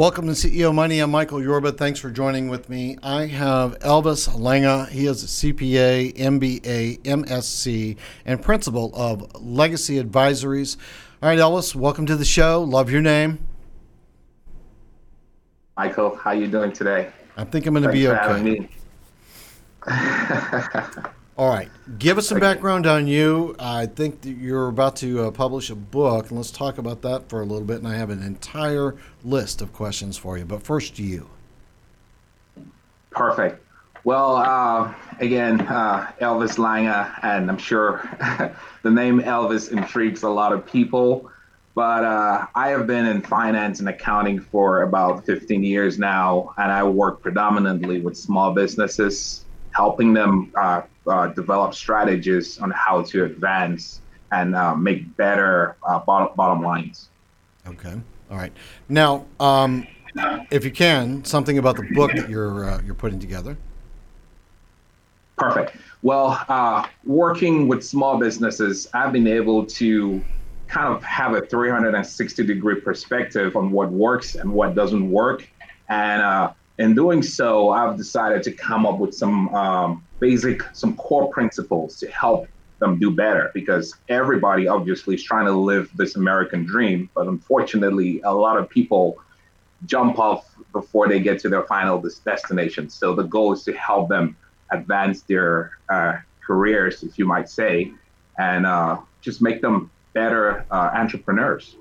Welcome to CEO Money. I'm Michael Yorba. Thanks for joining with me. I have Elvis Langha. He is a CPA, MBA, MSc, and principal of Legacy Advisories. All right, Elvis, welcome to the show. Love your name. Michael, how you doing today? I think I'm going to be okay. All right. Give us some background on you. I think that you're about to uh, publish a book, and let's talk about that for a little bit. And I have an entire list of questions for you. But first, you. Perfect. Well, uh, again, uh, Elvis Langha, and I'm sure the name Elvis intrigues a lot of people. But uh, I have been in finance and accounting for about 15 years now, and I work predominantly with small businesses, helping them uh, develop strategies on how to advance and uh, make better uh, bottom, bottom lines. Okay. All right. Now, um, if you can, something about the book that you're uh, you're putting together. Perfect. Well, uh, working with small businesses, I've been able to kind of have a 360 degree perspective on what works and what doesn't work, and uh, in doing so, I've decided to come up with some um, basic, some core principles to help them do better because everybody obviously is trying to live this American dream. But unfortunately, a lot of people jump off before they get to their final destination. So the goal is to help them advance their uh, careers, if you might say, and uh, just make them better uh, entrepreneurs.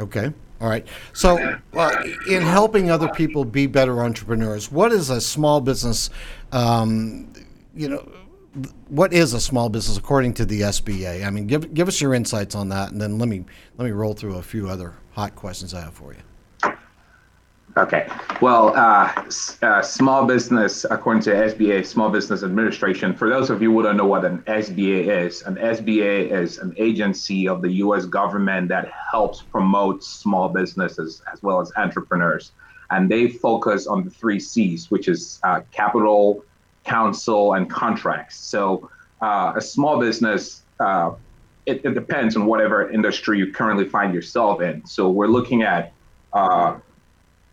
Okay. All right. So, uh, in helping other people be better entrepreneurs, what is a small business? Um, you know, what is a small business according to the SBA? I mean, give give us your insights on that, and then let me let me roll through a few other hot questions I have for you. Okay. Well, uh, uh, small business, according to SBA, Small Business Administration, for those of you who don't know what an SBA is, an SBA is an agency of the U.S. government that helps promote small businesses as well as entrepreneurs. And they focus on the three C's, which is uh, capital, counsel, and contracts. So uh, a small business, uh, it, it, depends on whatever industry you currently find yourself in. So we're looking at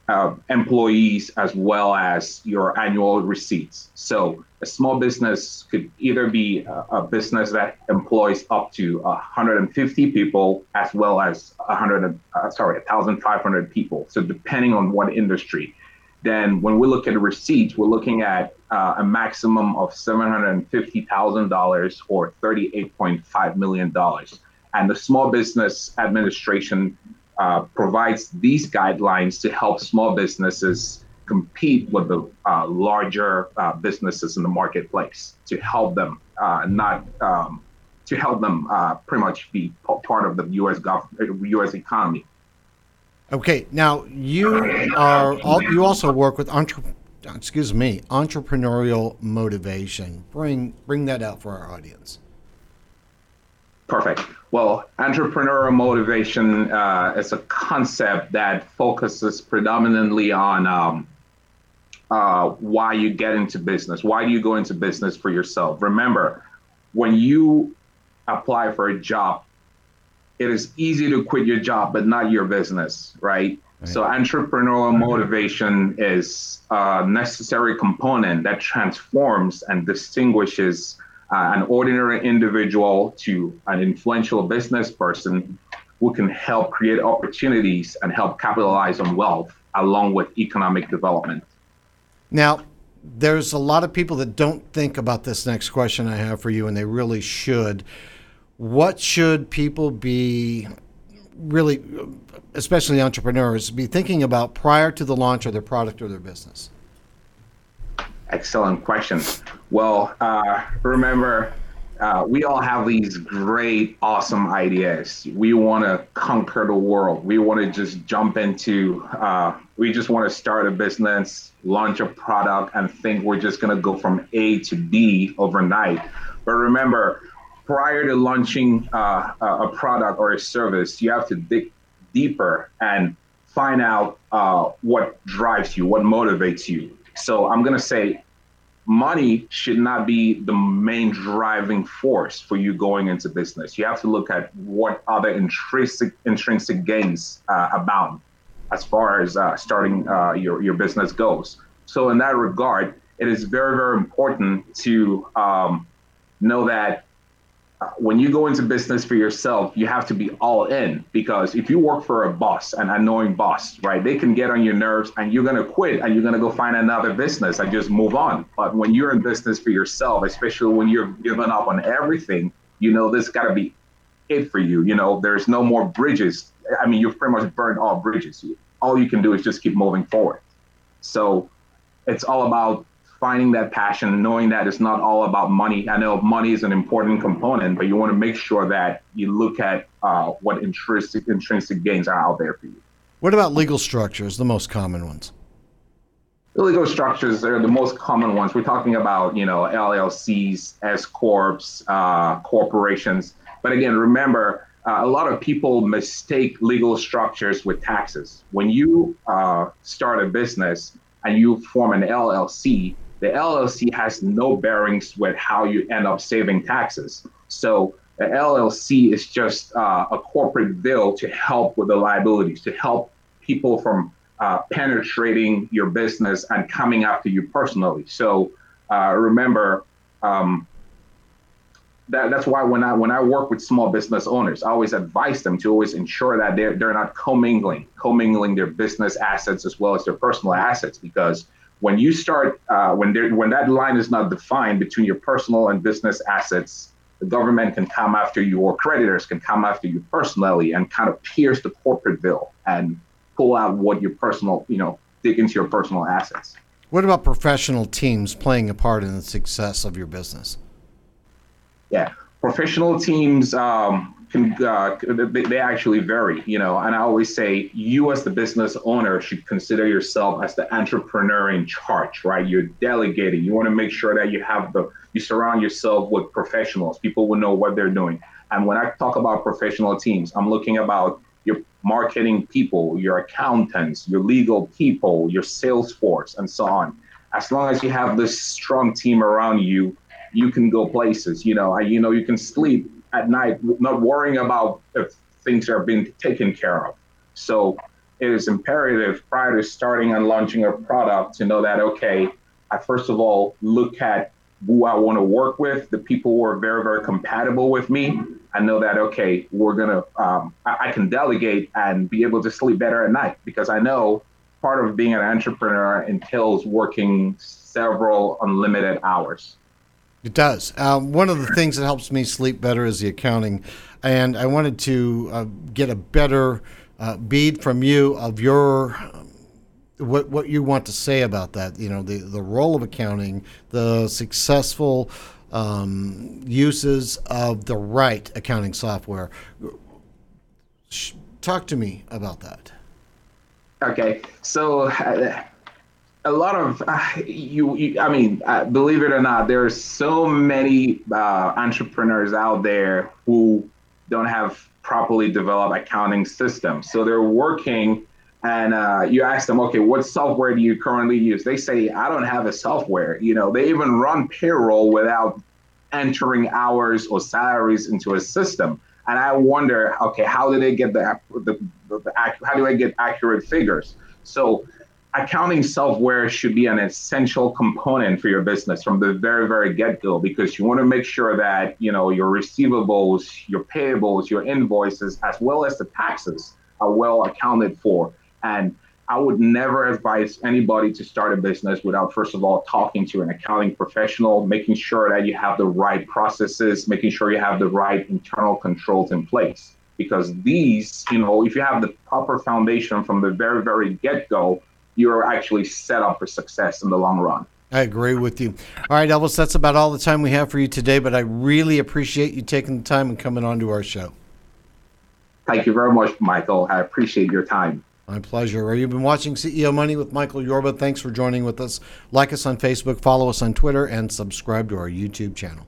uh, employees as well as your annual receipts. So a small business could either be a, a business that employs up to 150 people as well as 100, uh, sorry, 1,500 people. So depending on what industry. Then when we look at receipts, we're looking at uh, a maximum of $750,000 or $38.5 million. And the Small Business Administration uh, provides these guidelines to help small businesses compete with the uh, larger uh, businesses in the marketplace to help them uh, not um, to help them uh, pretty much be part of the U.S. government, U.S. economy. Okay, now you are you also work with entre- excuse me entrepreneurial motivation. Bring bring that out for our audience. Perfect. Well, entrepreneurial motivation uh, is a concept that focuses predominantly on um, uh, why you get into business. Why do you go into business for yourself? Remember, when you apply for a job, it is easy to quit your job, but not your business, right? right. So, entrepreneurial motivation is a necessary component that transforms and distinguishes uh, an ordinary individual to an influential business person who can help create opportunities and help capitalize on wealth along with economic development. Now, there's a lot of people that don't think about this next question I have for you, and they really should. What should people be really, especially entrepreneurs, be thinking about prior to the launch of their product or their business? Excellent question. Well, uh, remember, uh, we all have these great, awesome ideas. We want to conquer the world. We want to just jump into, uh, we just want to start a business, launch a product, and think we're just going to go from A to B overnight. But remember, prior to launching uh, a product or a service, you have to dig deeper and find out uh, what drives you, what motivates you. So I'm going to say money should not be the main driving force for you going into business. You have to look at what other intrinsic intrinsic gains uh, abound as far as uh, starting uh, your your business goes. So in that regard, it is very very important to um, know that when you go into business for yourself, you have to be all in because if you work for a boss, an annoying boss, right, they can get on your nerves and you're going to quit and you're going to go find another business and just move on. But when you're in business for yourself, especially when you're giving up on everything, you know, this got to be it for you. You know, there's no more bridges. I mean, you've pretty much burned all bridges. All you can do is just keep moving forward. So it's all about finding that passion, knowing that it's not all about money. I know money is an important component, but you want to make sure that you look at uh, what intrinsic intrinsic gains are out there for you. What about legal structures, the most common ones? The legal structures are the most common ones. We're talking about, you know, LLCs, S corps, uh, corporations. But again, remember, uh, a lot of people mistake legal structures with taxes. When you uh, start a business and you form an LLC, the LLC has no bearings with how you end up saving taxes. So the LLC is just uh, a corporate veil to help with the liabilities, to help people from uh, penetrating your business and coming after you personally. So uh, remember, um, that, that's why when I when I work with small business owners, I always advise them to always ensure that they're they're not commingling, commingling their business assets as well as their personal assets, because when you start uh, when there when that line is not defined between your personal and business assets the government can come after you or creditors can come after you personally and kind of pierce the corporate veil and pull out what your personal you know dig into your personal assets. What about professional teams playing a part in the success of your business? Yeah. Professional teams um, can uh, they, they actually vary, you know. And I always say, you as the business owner should consider yourself as the entrepreneur in charge, right? You're delegating. You want to make sure that you have the you surround yourself with professionals. People will know what they're doing. And when I talk about professional teams, I'm looking about your marketing people, your accountants, your legal people, your sales force, and so on. As long as you have this strong team around you, you can go places. You know, you know, you can sleep at night, not worrying about if things are being taken care of. So it is imperative prior to starting and launching a product to know that, okay, I first of all look at who I want to work with, the people who are very, very compatible with me. I know that, okay, we're going to, um, I, I can delegate and be able to sleep better at night because I know part of being an entrepreneur entails working several unlimited hours. It does. Um, one of the things that helps me sleep better is the accounting, and I wanted to uh, get a better uh, bead from you of your um, what what you want to say about that. You know, the the role of accounting, the successful um, uses of the right accounting software. Talk to me about that. Okay, so. Uh, a lot of uh, you, you, I mean, uh, believe it or not, there are so many uh, entrepreneurs out there who don't have properly developed accounting systems. So they're working, and uh, you ask them, okay, what software do you currently use? They say, I don't have a software. You know, they even run payroll without entering hours or salaries into a system. And I wonder, okay, how do they get the, the, the, the how do I get accurate figures? So accounting software should be an essential component for your business from the very very get-go because you want to make sure that you know your receivables your payables your invoices as well as the taxes are well accounted for. And i would never advise anybody to start a business without first of all talking to an accounting professional making sure that you have the right processes making sure you have the right internal controls in place. Because these you know if you have the proper foundation from the very very get-go you're actually set up for success in the long run. I agree with you. All right, Elvis, that's about all the time we have for you today, but I really appreciate you taking the time and coming on to our show. Thank you very much, Michael. I appreciate your time. My pleasure. Well, you've been watching CEO Money with Michael Yorba. Thanks for joining with us. Like us on Facebook, follow us on Twitter, and subscribe to our YouTube channel.